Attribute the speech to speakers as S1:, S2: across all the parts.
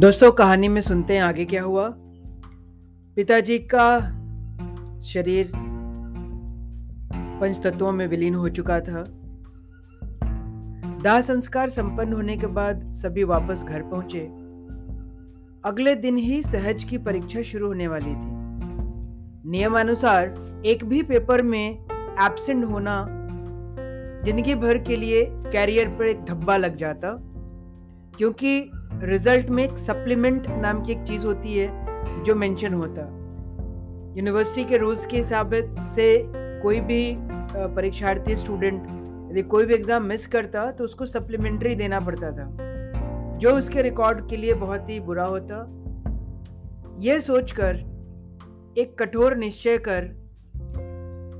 S1: दोस्तों, कहानी में सुनते हैं आगे क्या हुआ। पिताजी का शरीर पंच तत्वों में विलीन हो चुका था। दाह संस्कार संपन्न होने के बाद सभी वापस घर पहुँचे। अगले दिन ही सहज की परीक्षा शुरू होने वाली थी। नियमानुसार एक भी पेपर में एब्सेंट होना ज़िंदगी भर के लिए कैरियर पर एक धब्बा लग जाता, क्योंकि रिज़ल्ट में एक सप्लीमेंट नाम की एक चीज़ होती है जो मेंशन होता। यूनिवर्सिटी के रूल्स के हिसाब से कोई भी परीक्षार्थी, स्टूडेंट यदि कोई भी एग्ज़ाम मिस करता तो उसको सप्लीमेंट्री देना पड़ता था, जो उसके रिकॉर्ड के लिए बहुत ही बुरा होता। यह सोचकर, एक कठोर निश्चय कर,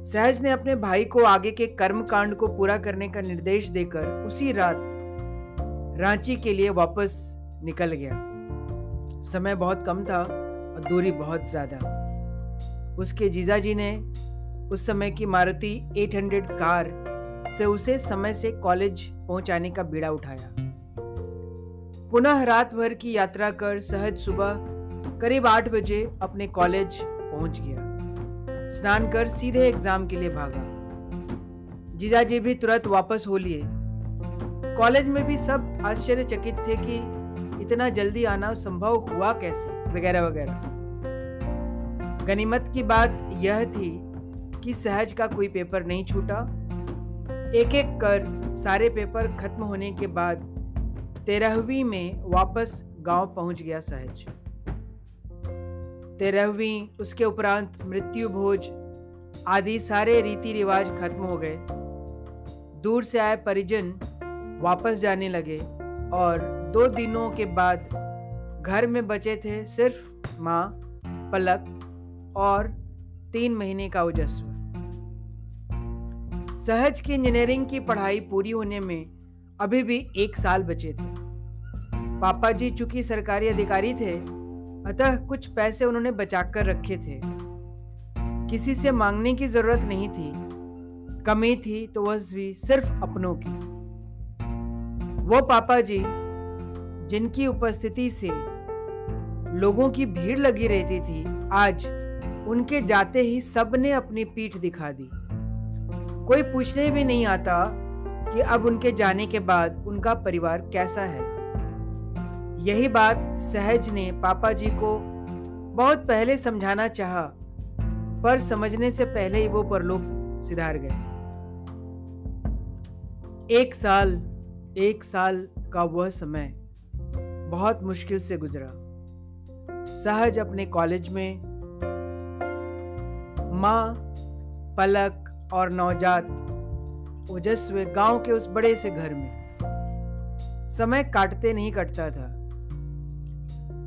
S1: सहज ने अपने भाई को आगे के कर्म कांड को पूरा करने का निर्देश देकर उसी रात रांची के लिए वापस निकल गया। समय बहुत कम था और दूरी बहुत ज़्यादा। उसके जीजाजी ने उस समय की मारुति 800 कार से उसे समय से कॉलेज पहुँचाने का बीड़ा उठाया। पुनः रात भर की यात्रा कर सहज सुबह करीब आठ बजे अपने कॉलेज पहुँच गया। स्नान कर सीधे एग्ज़ाम के लिए भागा। जीजाजी भी तुरंत वापस हो लिए। कॉलेज में भी सब आश्चर्यचकित थे कि इतना जल्दी आना संभव हुआ कैसे? वगैरह वगैरह। गनीमत की बात यह थी कि सहज का कोई पेपर नहीं छूटा। एक एक कर सारे पेपर खत्म होने के बाद तेरहवीं में वापस गाँव पहुँच गया सहज। तेरहवीं, उसके उपरांत मृत्यु भोज आदि सारे रीति रिवाज खत्म हो गए। दूर से आए परिजन वापस जाने लगे। और दो दिनों के बाद घर में बचे थे सिर्फ़ माँ, पलक और तीन महीने का ओजस्व। सहज की इंजीनियरिंग की पढ़ाई पूरी होने में अभी भी एक साल बचे थे। पापा जी चूँकि सरकारी अधिकारी थे, अतः कुछ पैसे उन्होंने बचाकर रखे थे। किसी से मांगने की ज़रूरत नहीं थी। कमी थी तो वह भी सिर्फ़ अपनों की। वो पापा जी जिनकी उपस्थिति से लोगों की भीड़ लगी रहती थी आज उनके जाते ही सबने अपनी पीठ दिखा दी। कोई पूछने भी नहीं आता कि अब उनके जाने के बाद उनका परिवार कैसा है। यही बात सहज ने पापा जी को बहुत पहले समझाना चाहा, पर समझने से पहले ही वो परलोक सिधार गए। एक साल एक साल का वह समय बहुत मुश्किल से गुजरा। सहज अपने कॉलेज में माँ, पलक और नवजात ओजस्व गाँव के उस बड़े से घर में। समय काटते नहीं कटता था।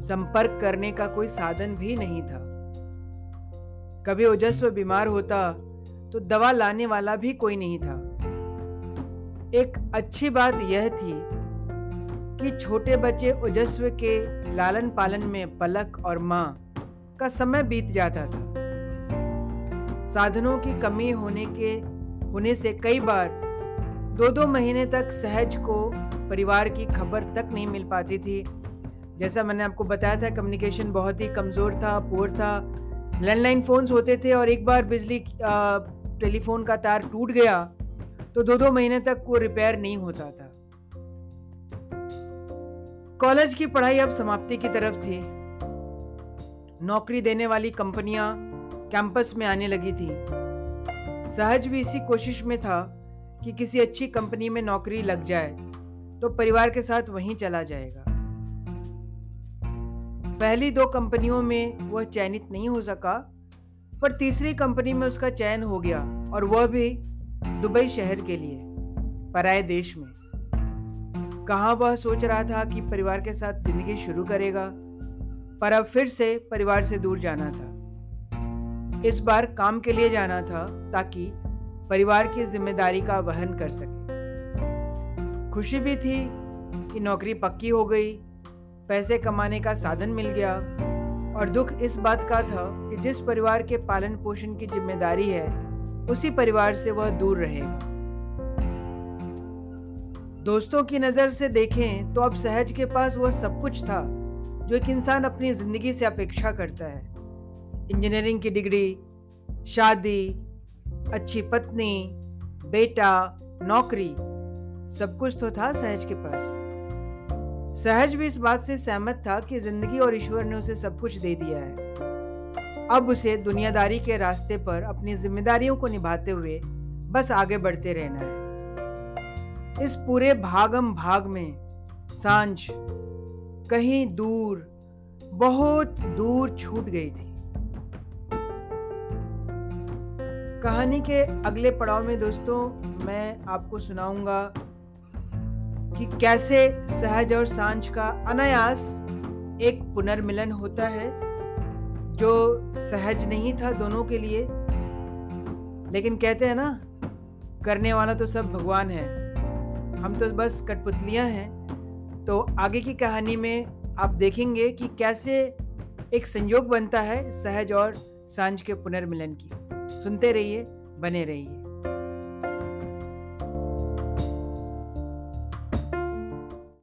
S1: संपर्क करने का कोई साधन भी नहीं था। कभी ओजस्व बीमार होता तो दवा लाने वाला भी कोई नहीं था। एक अच्छी बात यह थी कि छोटे बच्चे ओजस्व के लालन पालन में पलक और माँ का समय बीत जाता था। साधनों की कमी होने के, होने से कई बार दो दो महीने तक सहज को परिवार की खबर तक नहीं मिल पाती थी। जैसा मैंने आपको बताया था कम्युनिकेशन बहुत ही कमज़ोर था पुअर था। लैंडलाइन फ़ोन्स होते थे और एक बार बिजली टेलीफोन का तार टूट गया तो दो दो महीने तक वो रिपेयर नहीं होता था। कॉलेज की पढ़ाई अब समाप्ति की तरफ़ थी। नौकरी देने वाली कंपनियाँ कैंपस में आने लगी थी। सहज भी इसी कोशिश में था कि किसी अच्छी कंपनी में नौकरी लग जाए तो परिवार के साथ वहीं चला जाएगा। पहली दो कंपनियों में वह चयनित नहीं हो सका, पर तीसरी कंपनी में उसका चयन हो गया और वह भी दुबई शहर के लिए, पराए देश में। कहा वह सोच रहा था कि परिवार के साथ ज़िंदगी शुरू करेगा, पर अब फिर से परिवार से दूर जाना था। इस बार काम के लिए जाना था ताकि परिवार की ज़िम्मेदारी का वहन कर सके। खुशी भी थी कि नौकरी पक्की हो गई, पैसे कमाने का साधन मिल गया, और दुख इस बात का था कि जिस परिवार के पालन पोषण की ज़िम्मेदारी है उसी परिवार से वह दूर रहेगा दोस्तों की नज़र से देखें तो अब सहज के पास वह सब कुछ था, जो एक इंसान अपनी ज़िंदगी से अपेक्षा करता है। इंजीनियरिंग की डिग्री, शादी, अच्छी पत्नी, बेटा, नौकरी, सब कुछ तो था सहज के पास। सहज भी इस बात से सहमत था कि ज़िंदगी और ईश्वर ने उसे सब कुछ दे दिया है। अब उसे दुनियादारी के रास्ते पर अपनी जिम्मेदारियों को निभाते हुए बस आगे बढ़ते रहना है। इस पूरे भागम भाग में साँझ कहीं दूर, बहुत दूर छूट गई थी। कहानी के अगले पड़ाव में दोस्तों, मैं आपको सुनाऊँगा कि कैसे सहज और साँझ का अनायास एक पुनर्मिलन होता है। जो सहज नहीं था दोनों के लिए, लेकिन कहते हैं ना, करने वाला तो सब भगवान है। हम तो बस कठपुतलियाँ हैं। तो आगे की कहानी में आप देखेंगे कि कैसे एक संयोग बनता है सहज और साँझ के पुनर्मिलन की। सुनते रहिए, बने रहिए।